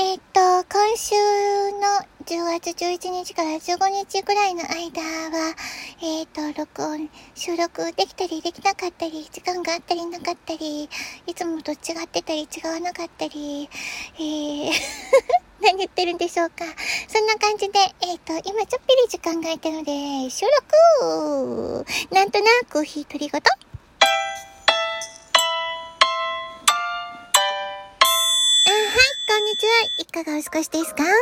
えっ、と、今週の10月11日から15日ぐらいの間は、えっ、と、録音、収録できたりできなかったり、時間があったりなかったり、いつもと違ってたり違わなかったり、えー 何言ってるんでしょうか。そんな感じで、えっ、と、今ちょっぴり時間が空いたので、収録なんとなく、ひとりごといかがお過ごしですか？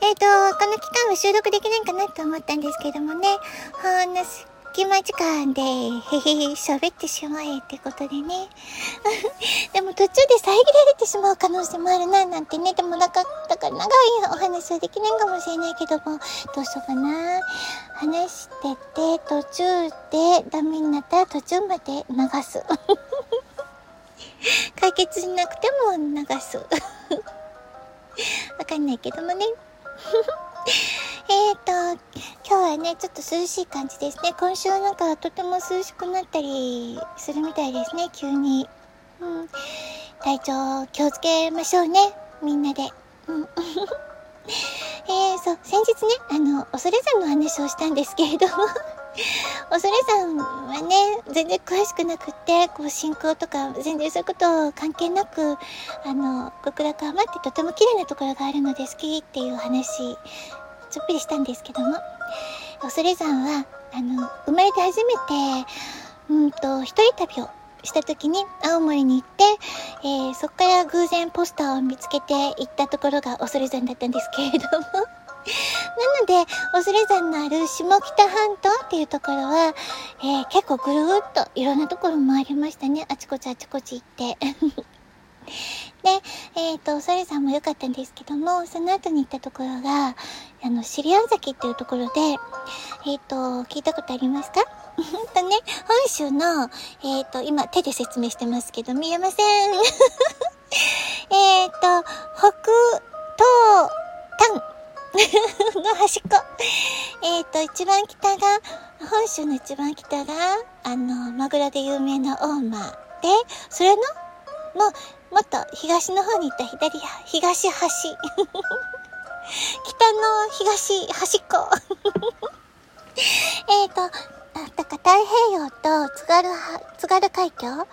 えっと、この期間は収録できないかなと思ったんですけどもね、ほんの隙間時間で、へへへ、喋ってしまえってことでね。でも途中で遮られてしまう可能性もあるな、なんてね。でもなか、だから長いお話はできないかもしれないけども、どうしようかな。話してて、途中でダメになったら途中まで流す。解決しなくても流す。わかんないけどもね。えっと、今日はね、ちょっと涼しい感じですね。今週なんかとても涼しくなったりするみたいですね、急に。うん。体調気をつけましょうね、みんなで。うん。えー、そう、先日ね、あの、恐れ山の話をしたんですけれども恐山はね、全然詳しくなくって、こう、進行とか、全然そういうこと関係なく、あの、極楽浜ってとても綺麗なところがあるので好きっていう話、ちょっぴりしたんですけども、恐山は、あの、生まれて初めて、うんと、一人旅をした時に青森に行って、えー、そこから偶然ポスターを見つけて行ったところが恐山だったんですけれども。なので、恐山のある下北半島っていうところは、えー、結構ぐるーっといろんなところもありましたね。あちこちあちこち行って。で、えっ、ー、と、恐山も良かったんですけども、その後に行ったところが、あの、シリアン崎っていうところで、えっ、ー、と、聞いたことありますか？とね、本州の、えっ、ー、と、今手で説明してますけど、見えません。えっと、北東端 の端っこ。えっ、と、一番北が、本州の一番北が、あの、マグロで有名な大間で、それの、もう、もっと東の方に行った左、東端。北の東端っこ。えっと、だから太平洋と津軽、津軽海峡が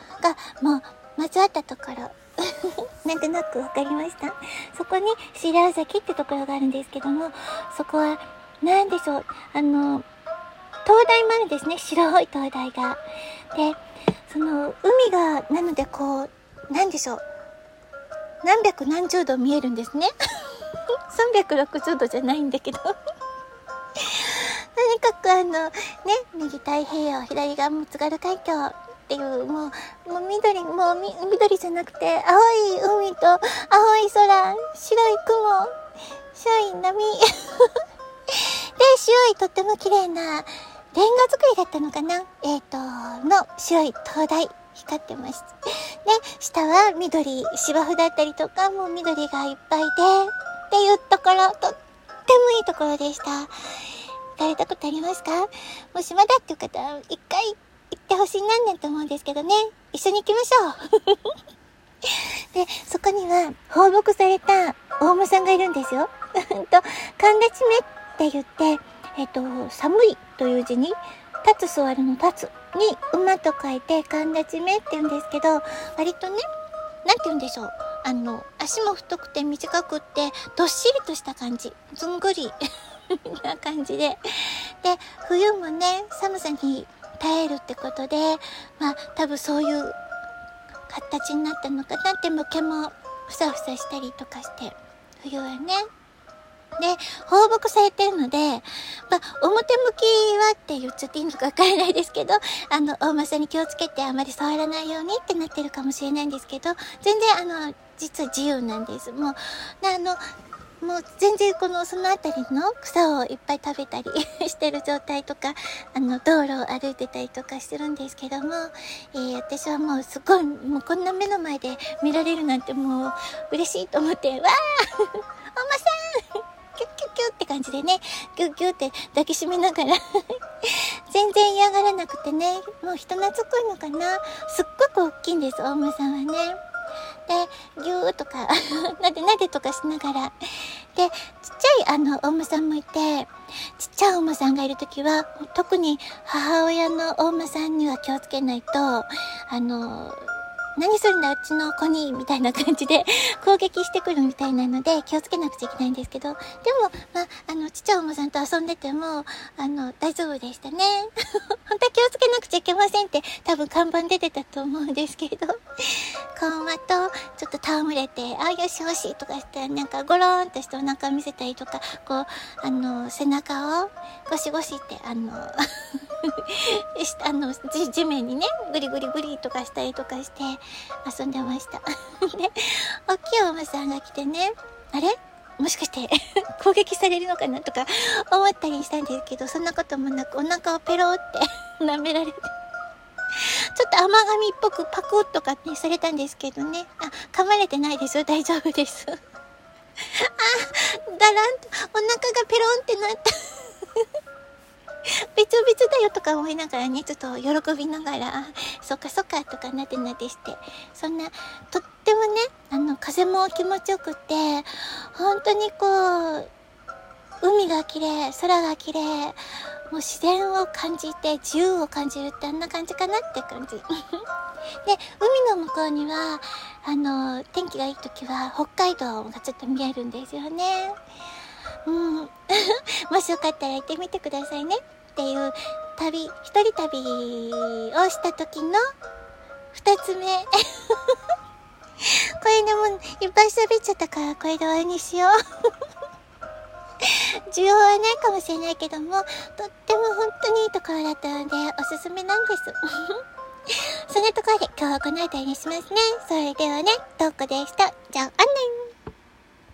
もう交わったところ。なんとなくわかりました。そこに白崎ってところがあるんですけども、そこは、なんでしょう、あの、灯台もあるんですね。白い灯台が。で、その、海が、なのでこう、なんでしょう、何百何十度見えるんですね。360度じゃないんだけど とにかくあの、ね、右太平洋、左がも津軽海峡っていう、もう、もう緑、もうみ緑じゃなくて、青い海と、青い空、白い雲、白い波。で、白いとっても綺麗な、レンガ作りだったのかな？えっ、ー、と、の白い灯台。光ってました。で、下は緑、芝生だったりとか、もう緑がいっぱいで、っていうところ、とってもいいところでした。行かれたことありますか？もしまだっていう方は、一回行ってほしいなんねと思うんですけどね。一緒に行きましょう。で、そこには放牧された大間さんがいるんですよ。と、神立ち目って言って、えっと、寒いという字に、立つ座るの立つに馬と書いて神立ち目って言うんですけど、割とね、なんて言うんでしょう。あの、足も太くて短くって、どっしりとした感じ。ずんぐり な感じで。で、冬もね、寒さに耐えるってことで、まあ、多分そういう形になったのかなって、毛もふさふさしたりとかして、冬はね。で、放牧されてるので、まあ、表向きはって言っちゃっていいのかわからないですけど、あの、大間さに気をつけてあまり触らないようにってなってるかもしれないんですけど、全然あの、実は自由なんです。もう、あの、もう全然このその辺りの草をいっぱい食べたり してる状態とか、あの道路を歩いてたりとかしてるんですけども、えー、私はもうすごい、もうこんな目の前で見られるなんてもう嬉しいと思って、わーおまさんキュッキュッキュッって感じでね、ギュッギュッって抱きしめながら 全然嫌がらなくてね、もう人懐っこいのかな。すっごく大きいんです、大間さんはね。で、ぎゅーとか なでなでとかしながら。で、ちっちゃいあの、お馬さんもいて、ちっちゃいお馬さんがいる時は、特に母親のお馬さんには気をつけないと、あの、何するんだうちの子にみたいな感じで 攻撃してくるみたいなので気をつけなくちゃいけないんですけど、でも、まあ、あの、ちっちゃお馬さんと遊んでても、あの、大丈夫でしたね。本当は気をつけなくちゃいけませんって多分看板出てたと思うんですけど、子馬とちょっと戯れて、ああ、よしよしとかして、なんかゴローンとしてお腹見せたりとか、こう、あの、背中をゴシゴシって、あの、あの地、地面にね、ぐりぐりぐりとかしたりとかして遊んでました。で、大きいお馬さんが来てね、あれ？もしかして 攻撃されるのかなとか思ったりしたんですけど、そんなこともなくお腹をペロって舐められてちょっと甘噛みっぽくパクッとかね、されたんですけどね。あ、噛まれてないですよ。大丈夫です。あ、だらんと、お腹がペロンってなった別々だよとか思いながらね、ちょっと喜びながら、そっかそっかとかなでなでして、そんな、とってもね、あの、風も気持ちよくって、本当にこう、海が綺麗、空が綺麗、もう自然を感じて自由を感じるってあんな感じかなって感じ。で、海の向こうには、あの、天気がいい時は北海道がちょっと見えるんですよね。うん。もしよかったら行ってみてくださいね。っていう旅、一人旅をした時の二つ目。これでもいっぱい喋っちゃったからこれで終わりにしよう。需要はないかもしれないけども、とっても本当にいいところだったのでおすすめなんです。そんなところで今日はこの辺りにしますね。それではね、どこでした。じゃあ、あんねん。